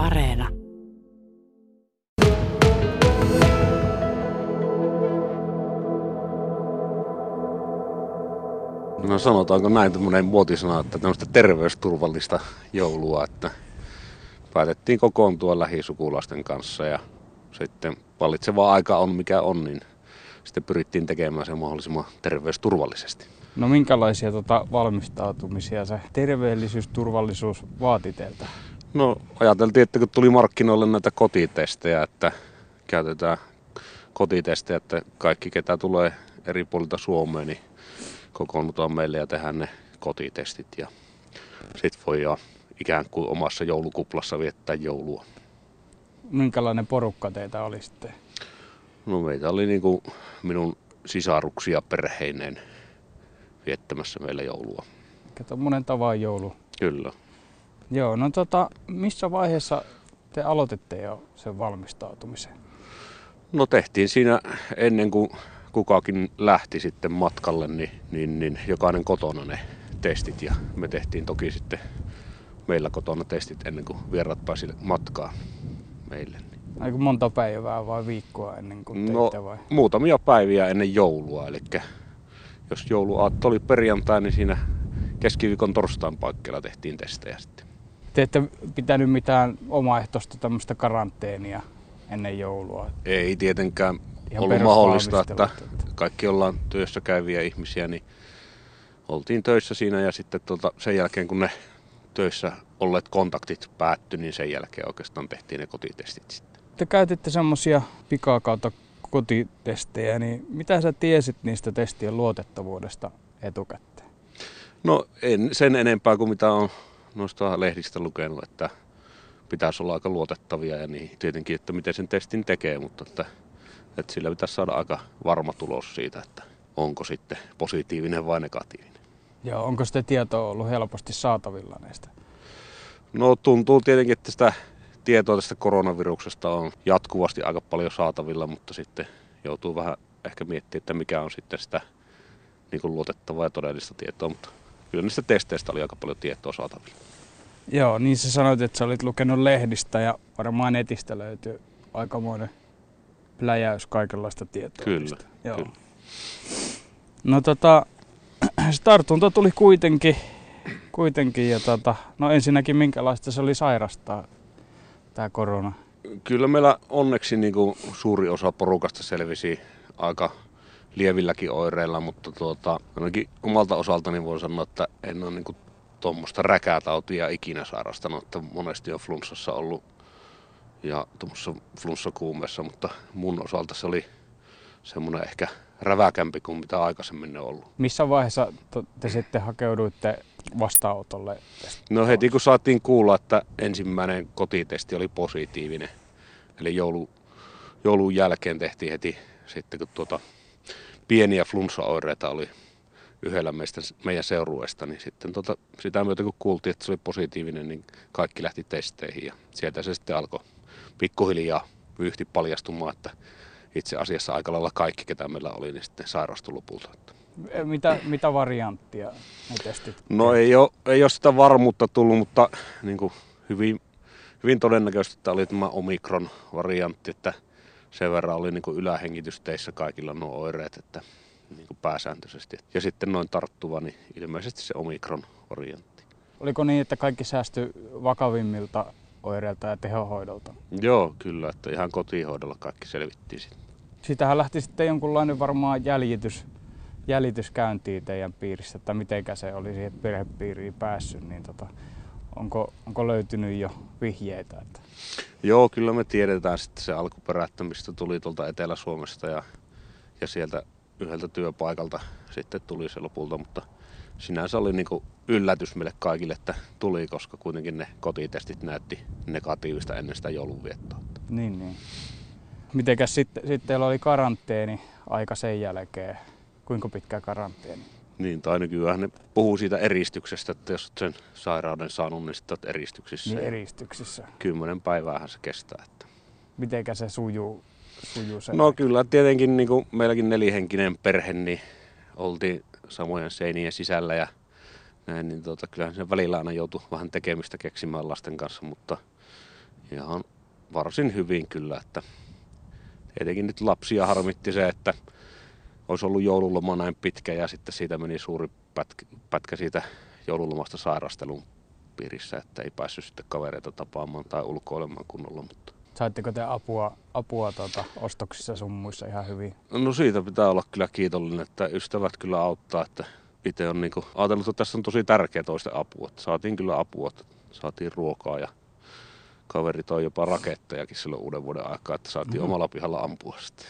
Areena. No sanotaanko näin tämmöinen muotisana, että tämmöistä terveysturvallista joulua, että päätettiin kokoontua lähisukulaisten kanssa ja sitten vallitseva aika on mikä on, niin sitten pyrittiin tekemään se mahdollisimman terveysturvallisesti. No minkälaisia tota, valmistautumisia se terveellisyys, turvallisuus vaati teiltä? No ajateltiin, että kun tuli markkinoille näitä kotitestejä, että käytetään kotitestejä, että kaikki ketä tulee eri puolilta Suomeen, niin kokoonnutaan meille ja tehdään ne kotitestit ja sitten voi jo ikään kuin omassa joulukuplassa viettää joulua. Minkälainen porukka teitä oli sitten? No meitä oli niin kuin minun sisaruksia perheineen viettämässä meillä joulua. Tuommoinen tavan joulu. Kyllä. Joo, no tota, missä vaiheessa te aloititte jo sen valmistautumisen? No tehtiin siinä ennen kuin kukakin lähti sitten matkalle, niin, niin, niin jokainen kotona ne testit ja me tehtiin toki sitten meillä kotona testit ennen kuin vierat pääsi matkaa meille. Aika monta päivää vai viikkoa ennen kuin teitte no, vai? muutamia päiviä ennen joulua, eli jos jouluaatto oli perjantai, niin siinä keskiviikon torstain paikkeilla tehtiin testejä sitten. Te ette pitänyt mitään omaehtoista tämmöistä karanteenia ennen joulua? Ei tietenkään Ihan ollut mahdollista, että kaikki ollaan työssä käyviä ihmisiä, niin oltiin töissä siinä ja sitten tuota, sen jälkeen kun ne töissä olleet kontaktit päättyi, niin sen jälkeen oikeastaan tehtiin ne kotitestit sitten. Te käytitte semmoisia pikaa kautta kotitestejä, niin mitä sä tiesit niistä testien luotettavuudesta etukäteen? No en sen enempää kuin mitä on noista lehdistä lukenut, että pitäisi olla aika luotettavia ja niin tietenkin, että miten sen testin tekee, mutta että, että sillä pitäisi saada aika varma tulos siitä, että onko sitten positiivinen vai negatiivinen. Joo, onko sitä tietoa ollut helposti saatavilla näistä? No tuntuu tietenkin, että sitä tietoa tästä koronaviruksesta on jatkuvasti aika paljon saatavilla, mutta sitten joutuu vähän ehkä miettimään, että mikä on sitten sitä niin kuin luotettavaa ja todellista tietoa, mutta kyllä niistä testeistä oli aika paljon tietoa saatavilla. Joo, niin sä sanoit, että sä olit lukenut lehdistä ja varmaan netistä löytyy aikamoinen pläjäys kaikenlaista tietoa. Kyllä. Joo. kyllä. No tota, se tartunta tuli kuitenkin, kuitenkin ja tota, no ensinnäkin minkälaista se oli sairastaa tämä korona? Kyllä meillä onneksi niin kuin suuri osa porukasta selvisi aika lievilläkin oireilla, mutta tuota, ainakin omalta osaltani voin sanoa, että en ole niin tuommoista räkätautia ikinä sairastanut, että monesti on flunssassa ollut ja tuommoisessa flunssakuumeessa, mutta mun osalta se oli semmoinen ehkä räväkämpi kuin mitä aikaisemmin on ollut. Missä vaiheessa te sitten hakeuduitte vastaanotolle? No heti kun saatiin kuulla, että ensimmäinen kotitesti oli positiivinen, eli joulu, joulun jälkeen tehtiin heti sitten, kun tuota pieniä flunssaoireita oli yhdellä meistä, meidän seurueesta, niin sitten tuota, sitä myötä kun kuultiin, että se oli positiivinen, niin kaikki lähti testeihin ja sieltä se sitten alkoi pikkuhiljaa vyyhti paljastumaan, että itse asiassa aika lailla kaikki, ketä meillä oli, niin sitten sairastui lopulta. Mitä, mitä varianttia ne testit? No ei ole, ei ole sitä varmuutta tullut, mutta niin kuin hyvin, hyvin todennäköisesti että oli tämä omikron-variantti, että sen verran oli niin kuin ylähengitysteissä kaikilla nuo oireet, että niin kuin pääsääntöisesti. Ja sitten noin tarttuva, niin ilmeisesti se omikron-variantti. Oliko niin, että kaikki säästyi vakavimmilta oireilta ja tehohoidolta? Joo, kyllä, että ihan kotihoidolla kaikki selvittiin sitten. Siitähän lähti sitten jonkunlainen varmaan jäljitys, jäljitys käyntiin teidän piirissä, että mitenkä se oli siihen perhepiiriin päässyt, niin tota, onko, onko löytynyt jo vihjeitä? Että... Joo, kyllä me tiedetään sitten se alkuperä, että mistä tuli tuolta Etelä-Suomesta ja, ja sieltä yhdeltä työpaikalta sitten tuli se lopulta, mutta sinänsä oli niin kuin yllätys meille kaikille, että tuli, koska kuitenkin ne kotitestit näytti negatiivista ennen sitä joulunviettoa. Niin, niin. Mitenkäs sitten, sitten teillä oli karanteeni aika sen jälkeen? Kuinka pitkä karanteeni? Niin, tai nykyään ne puhuu siitä eristyksestä, että jos sen sairauden saanut, niin sitten eristyksissä. Niin eristyksissä. Kymmenen päiväähän se kestää. Että. Mitenkä se sujuu, sujuu se? No kyllä, tietenkin niin kuin meilläkin nelihenkinen perhe, niin oltiin samojen seinien sisällä ja näin, niin tota, kyllähän sen välillä aina joutui vähän tekemistä keksimään lasten kanssa, mutta ihan varsin hyvin kyllä, että tietenkin nyt lapsia harmitti se, että olisi ollut joululoma näin pitkä ja sitten siitä meni suuri pätkä, pätkä siitä joululomasta sairastelun piirissä, että ei päässyt sitten kavereita tapaamaan tai ulkoilemaan kunnolla. Mutta... Saitteko te apua, apua tuota, ostoksissa sun muissa ihan hyvin? No siitä pitää olla kyllä kiitollinen, että ystävät kyllä auttaa, että itse on niin ajatellut, että tässä on tosi tärkeä toisten apua. Että saatiin kyllä apua, että saatiin ruokaa ja kaveri toi jopa rakettejakin silloin uuden vuoden aikaa, että saatiin mm-hmm. omalla pihalla ampua sitten.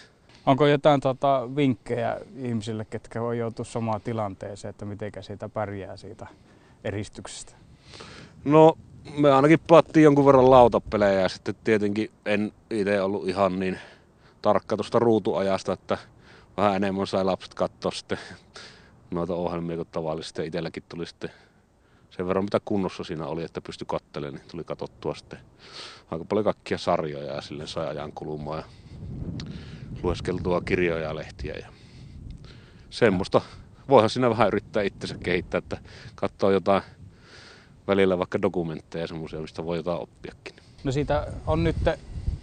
Onko jotain tota, vinkkejä ihmisille, ketkä voi joutua samaan tilanteeseen, että miten siitä pärjää siitä eristyksestä? No me ainakin pelattiin jonkun verran lautapelejä ja sitten tietenkin en itse ollut ihan niin tarkka tuosta ruutuajasta, että vähän enemmän sai lapset katsoa sitten noita ohjelmia kuin tavallisesti. Itselläkin tuli sitten sen verran mitä kunnossa siinä oli, että pystyi katselemaan, niin tuli katsottua sitten aika paljon kaikkia sarjoja ja sille sai ajan kulumaan ja lueskeltua kirjoja ja lehtiä ja semmoista. Voihan siinä vähän yrittää itsensä kehittää, että katsoo jotain välillä vaikka dokumentteja semmoisia, mistä voi jotain oppiakin. No siitä on nyt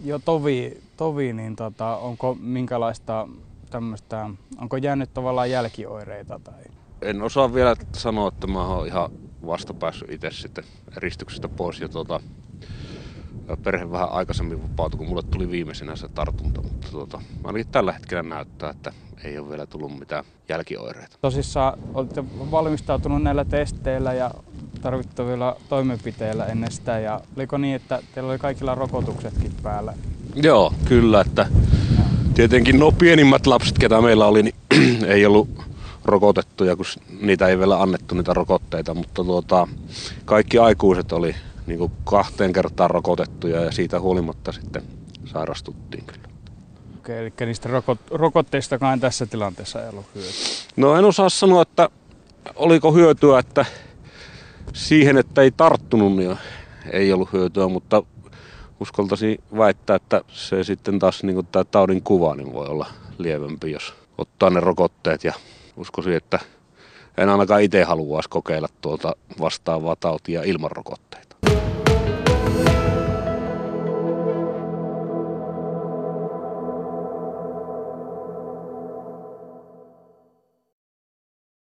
jo tovi, tovi niin tota, onko minkälaista tämmöistä, onko jäänyt tavallaan jälkioireita? Tai? En osaa vielä sanoa, että mä oon ihan vasta päässyt itse sitten eristyksestä pois ja tota, perhe vähän aikaisemmin vapautui, kun mulle tuli viimeisenä se tartunta, mutta tuota, ainakin tällä hetkellä näyttää, että ei ole vielä tullut mitään jälkioireita. Tosissaan olette valmistautunut näillä testeillä ja tarvittavilla toimenpiteillä ennen sitä ja oliko niin, että teillä oli kaikilla rokotuksetkin päällä? Joo, kyllä, että tietenkin no pienimmät lapset, ketä meillä oli, niin ei ollut rokotettuja, kun niitä ei vielä annettu niitä rokotteita, mutta tuota, kaikki aikuiset oli niin kuin kahteen kertaan rokotettuja ja siitä huolimatta sitten sairastuttiin kyllä. Okei, eli niistä rokot- rokotteistakaan tässä tilanteessa ei ollut hyötyä? No en osaa sanoa, että oliko hyötyä, että siihen, että ei tarttunut, niin ei ollut hyötyä, mutta uskaltaisin väittää, että se sitten taas niin tämä taudin kuva niin voi olla lievempi, jos ottaa ne rokotteet ja uskoisin, että en ainakaan itse haluaisi kokeilla tuota vastaavaa tautia ilman rokotteita.